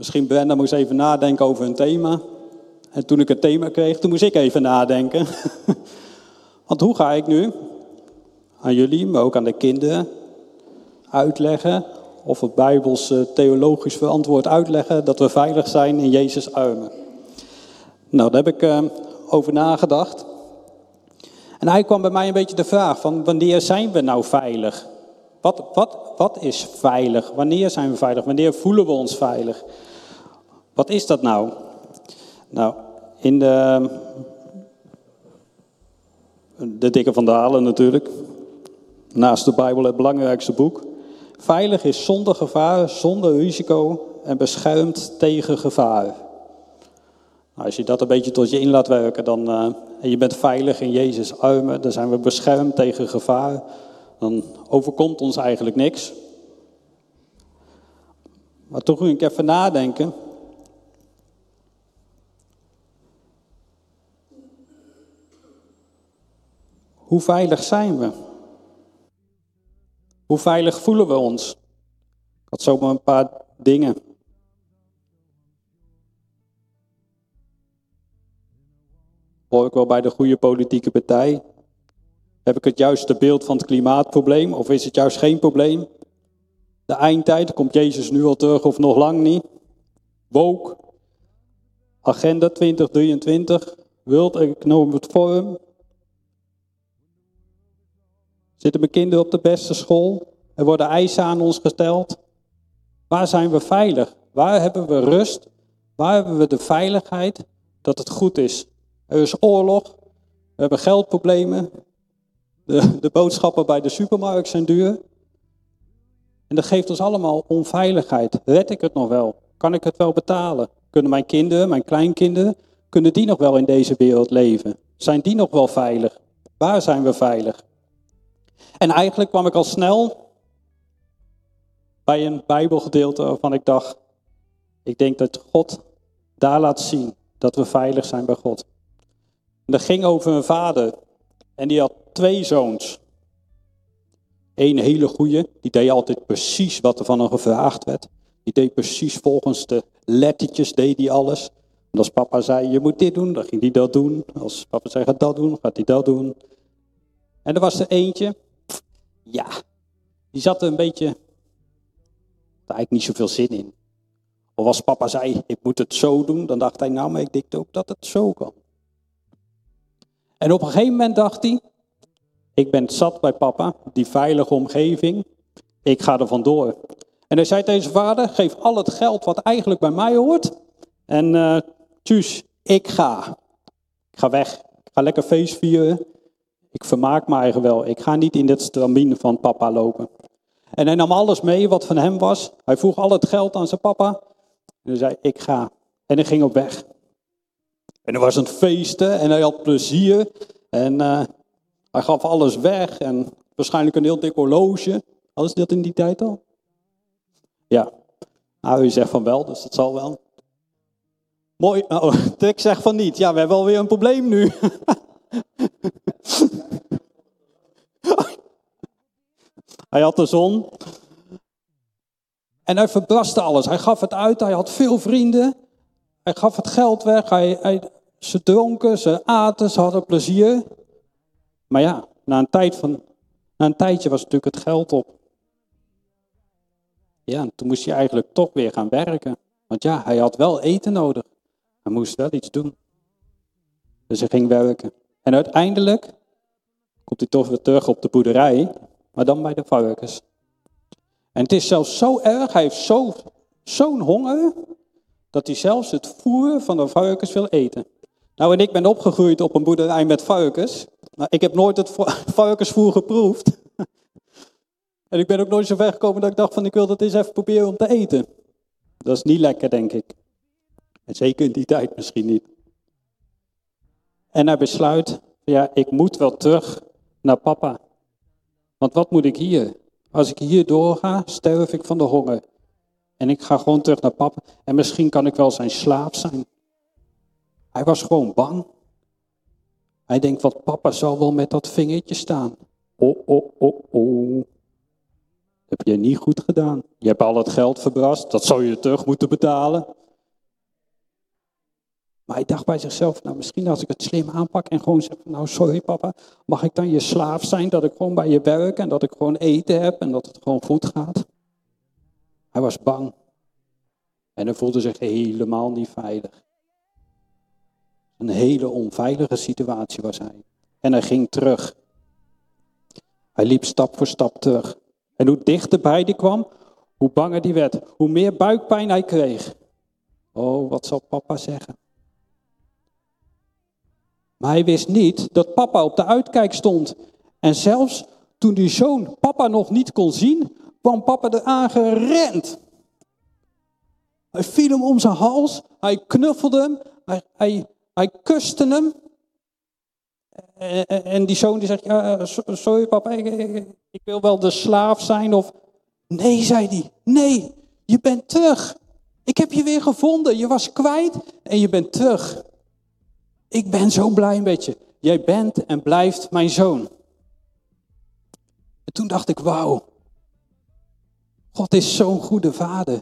Misschien Brenda moest even nadenken over een thema. En toen ik het thema kreeg, toen moest ik even nadenken. Want hoe ga ik nu aan jullie, maar ook aan de kinderen, uitleggen, of het Bijbels theologisch verantwoord uitleggen, dat we veilig zijn in Jezus' armen? Nou, daar heb ik uh, over nagedacht. En hij kwam bij mij een beetje de vraag van wanneer zijn we nou veilig? Wat, wat, wat is veilig? Wanneer zijn we veilig? Wanneer voelen we ons veilig? Wat is dat nou? Nou, in de, de dikke van Dalen natuurlijk. Naast de Bijbel het belangrijkste boek. Veilig is zonder gevaar, zonder risico en beschermd tegen gevaar. Nou, als je dat een beetje tot je in laat werken, dan uh, en je bent veilig in Jezus' armen, dan zijn we beschermd tegen gevaar, dan overkomt ons eigenlijk niks. Maar toen ging ik even nadenken. Hoe veilig zijn we? Hoe veilig voelen we ons? Ik had zomaar een paar dingen. Hoor ik wel bij de goede politieke partij? Heb ik het juiste beeld van het klimaatprobleem of is het juist geen probleem? De eindtijd, komt Jezus nu al terug of nog lang niet? Woke, Agenda 2023, World Economic Forum. Zitten mijn kinderen op de beste school? Er worden eisen aan ons gesteld. Waar zijn we veilig? Waar hebben we rust? Waar hebben we de veiligheid dat het goed is? Er is oorlog. We hebben geldproblemen. De, de boodschappen bij de supermarkt zijn duur. En dat geeft ons allemaal onveiligheid. Red ik het nog wel? Kan ik het wel betalen? Kunnen mijn kinderen, mijn kleinkinderen, kunnen die nog wel in deze wereld leven? Zijn die nog wel veilig? Waar zijn we veilig? En eigenlijk kwam ik al snel bij een Bijbelgedeelte waarvan ik dacht, ik denk dat God daar laat zien dat we veilig zijn bij God. En dat ging over een vader. En die had twee zoons. Eén hele goeie, die deed altijd precies wat er van hem gevraagd werd. Die deed precies volgens de lettertjes, deed hij alles. En als papa zei, je moet dit doen, dan ging hij dat doen. Als papa zei, ga dat doen, gaat hij dat doen. En er was er eentje, ja, die zat er een beetje, daar eigenlijk niet zoveel zin in. Of als papa zei, ik moet het zo doen, dan dacht hij, nou, maar ik denk ook dat het zo kan. En op een gegeven moment dacht hij, ik ben zat bij papa, die veilige omgeving, ik ga er vandoor. En hij zei tegen zijn vader, geef al het geld wat eigenlijk bij mij hoort. En uh, tjus, ik ga. Ik ga weg. Ik ga lekker feest vieren. Ik vermaak me eigenlijk wel. Ik ga niet in dit stramien van papa lopen. En hij nam alles mee wat van hem was. Hij vroeg al het geld aan zijn papa. En hij zei, ik ga. En hij ging op weg. En er was een feesten en hij had plezier. En uh, hij gaf alles weg en waarschijnlijk een heel dik horloge. Ze dat in die tijd al? Ja. Nou, u zegt van wel, dus dat zal wel. Mooi. Oh, ik zeg van niet. Ja, we hebben alweer een probleem nu. hij had de zon. En hij verbraste alles. Hij gaf het uit. Hij had veel vrienden. Hij gaf het geld weg. Hij, hij, ze dronken, ze aten, ze hadden plezier. Maar ja, na een, tijd van, na een tijdje was natuurlijk het geld op. Ja, toen moest hij eigenlijk toch weer gaan werken. Want ja, hij had wel eten nodig. Hij moest wel iets doen. Dus hij ging werken. En uiteindelijk komt hij toch weer terug op de boerderij, maar dan bij de varkens. En het is zelfs zo erg, hij heeft zo'n honger, dat hij zelfs het voer van de varkens wil eten. Nou, en ik ben opgegroeid op een boerderij met varkens. Nou, ik heb nooit het varkensvoer geproefd. en ik ben ook nooit zo ver gekomen dat ik dacht van ik wil dat eens even proberen om te eten. Dat is niet lekker, denk ik. En zeker in die tijd misschien niet. En hij besluit, ja, ik moet wel terug naar papa. Want wat moet ik hier? Als ik hier doorga, sterf ik van de honger. En ik ga gewoon terug naar papa. En misschien kan ik wel zijn slaaf zijn. Hij was gewoon bang. Hij denkt, wat papa zal wel met dat vingertje staan. Oh, oh, oh, oh. heb je niet goed gedaan. Je hebt al het geld verbrast, dat zou je terug moeten betalen. Maar hij dacht bij zichzelf, nou misschien als ik het slim aanpak en gewoon zeg, nou sorry papa, mag ik dan je slaaf zijn, dat ik gewoon bij je werk en dat ik gewoon eten heb en dat het gewoon goed gaat. Hij was bang. En hij voelde zich helemaal niet veilig. Een hele onveilige situatie was hij. En hij ging terug. Hij liep stap voor stap terug. En hoe dichterbij die kwam, hoe banger die werd. Hoe meer buikpijn hij kreeg. Oh, wat zal papa zeggen? Maar hij wist niet dat papa op de uitkijk stond. En zelfs toen die zoon papa nog niet kon zien, kwam papa eraan gerend. Hij viel hem om zijn hals, hij knuffelde hem, hij, hij, kuste hem. En die zoon die zegt, ja, sorry papa, ik, ik, wil wel de slaaf zijn. Of, nee, zei hij, nee, je bent terug. Ik heb je weer gevonden, je was kwijt en je bent terug. Ik ben zo blij met je. Jij bent en blijft mijn zoon. En toen dacht ik, wauw, God is zo'n goede vader.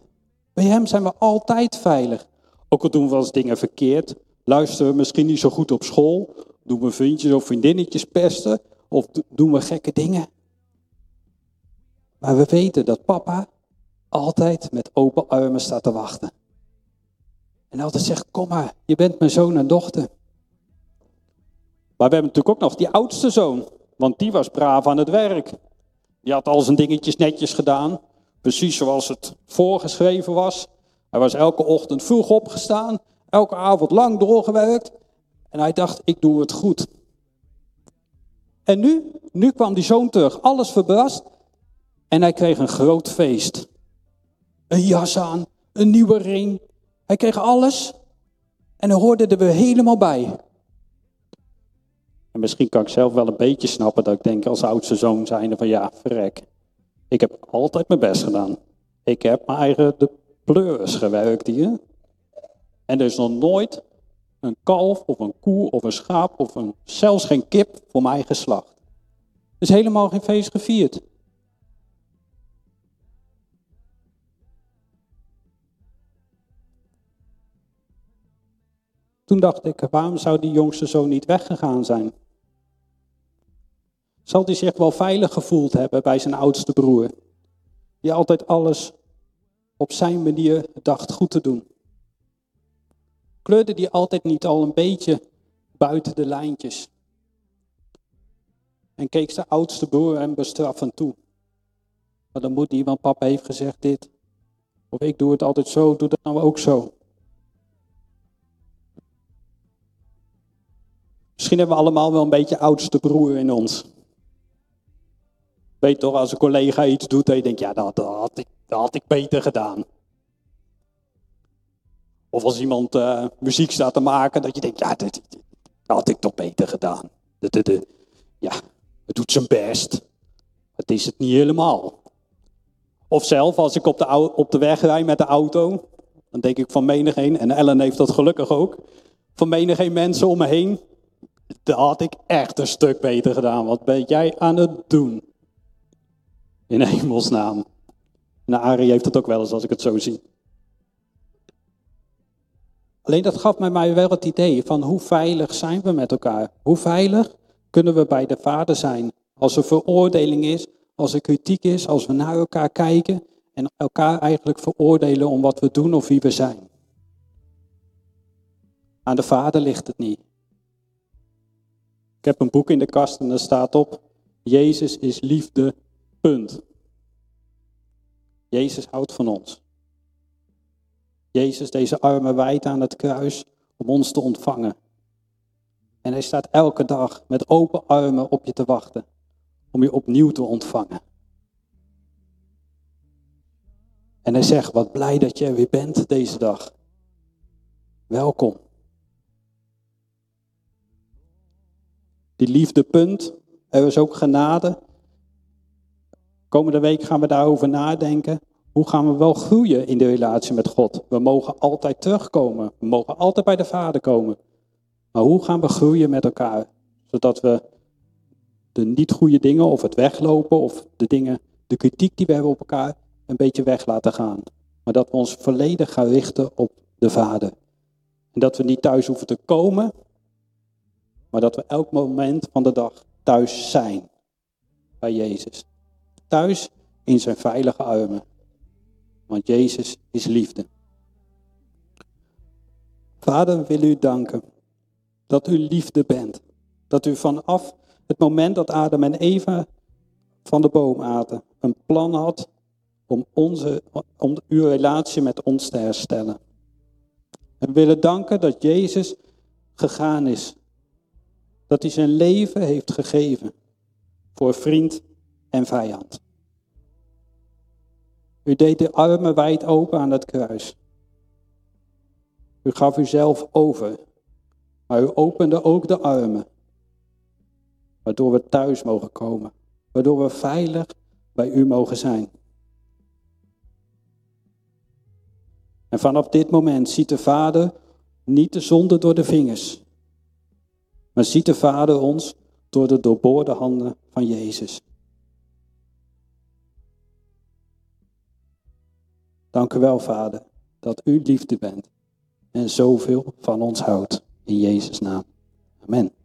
Bij hem zijn we altijd veilig. Ook al doen we eens dingen verkeerd, luisteren we misschien niet zo goed op school, doen we vriendjes of vriendinnetjes pesten, of doen we gekke dingen. Maar we weten dat papa altijd met open armen staat te wachten. En altijd zegt, kom maar, je bent mijn zoon en dochter. Maar we hebben natuurlijk ook nog die oudste zoon, want die was braaf aan het werk. Die had al zijn dingetjes netjes gedaan, precies zoals het voorgeschreven was. Hij was elke ochtend vroeg opgestaan, elke avond lang doorgewerkt. En hij dacht, ik doe het goed. En nu, nu kwam die zoon terug, alles verbrast. En hij kreeg een groot feest. Een jas aan, een nieuwe ring. Hij kreeg alles. En hij hoorde er weer helemaal bij. En misschien kan ik zelf wel een beetje snappen dat ik denk als oudste zoon zijnde van ja, verrek. Ik heb altijd mijn best gedaan. Ik heb mijn eigen de pleurs gewerkt hier. En er is nog nooit een kalf of een koe of een schaap of een, zelfs geen kip voor mij geslacht. Er is helemaal geen feest gevierd. Toen dacht ik, waarom zou die jongste zoon niet weggegaan zijn? Zal hij zich wel veilig gevoeld hebben bij zijn oudste broer, die altijd alles op zijn manier dacht goed te doen? Kleurde die altijd niet al een beetje buiten de lijntjes? En keek zijn oudste broer hem bestraffend toe. Maar dan moet iemand, papa heeft gezegd dit. Of ik doe het altijd zo, doe dat nou ook zo. Misschien hebben we allemaal wel een beetje oudste broer in ons. Weet toch, als een collega iets doet en je denkt, ja, dat, dat, had, ik, beter gedaan. Of als iemand uh, muziek staat te maken, dat je denkt, ja, dat, had ik toch beter gedaan. Ja, het doet zijn best. Het is het niet helemaal. Of zelf, als ik op de, op de weg rijd met de auto, dan denk ik van menig een, en Ellen heeft dat gelukkig ook, van menig een mensen om me heen, dat had ik echt een stuk beter gedaan. Wat ben jij aan het doen? In hemelsnaam. En Arie heeft het ook wel eens als ik het zo zie. Alleen dat gaf mij wel het idee van hoe veilig zijn we met elkaar? Hoe veilig kunnen we bij de Vader zijn? Als er veroordeling is, als er kritiek is, als we naar elkaar kijken en elkaar eigenlijk veroordelen om wat we doen of wie we zijn. Aan de Vader ligt het niet. Ik heb een boek in de kast en er staat op: Jezus is liefde, punt. Jezus houdt van ons. Jezus deze armen wijd aan het kruis om ons te ontvangen. En hij staat elke dag met open armen op je te wachten om je opnieuw te ontvangen. En hij zegt, wat blij dat je er weer bent deze dag. Welkom. Die liefdepunt, er is ook genade. Komende week gaan we daarover nadenken. Hoe gaan we wel groeien in de relatie met God? We mogen altijd terugkomen. We mogen altijd bij de Vader komen. Maar hoe gaan we groeien met elkaar? Zodat we de niet goede dingen of het weglopen of de dingen de kritiek die we hebben op elkaar een beetje weg laten gaan. Maar dat we ons volledig gaan richten op de Vader. En dat we niet thuis hoeven te komen, maar dat we elk moment van de dag thuis zijn bij Jezus. Thuis in zijn veilige armen. Want Jezus is liefde. Vader, willen u danken dat u liefde bent. Dat u vanaf het moment dat Adam en Eva van de boom aten, een plan had om, onze, om uw relatie met ons te herstellen. En we willen danken dat Jezus gegaan is. Dat hij zijn leven heeft gegeven voor vriend en vijand. U deed de armen wijd open aan het kruis. U gaf uzelf over, maar u opende ook de armen, waardoor we thuis mogen komen, waardoor we veilig bij u mogen zijn. En vanaf dit moment ziet de Vader niet de zonde door de vingers, maar ziet de Vader ons door de doorboorde handen van Jezus. Dank u wel, Vader, dat u liefde bent en zoveel van ons houdt. In Jezus' naam. Amen.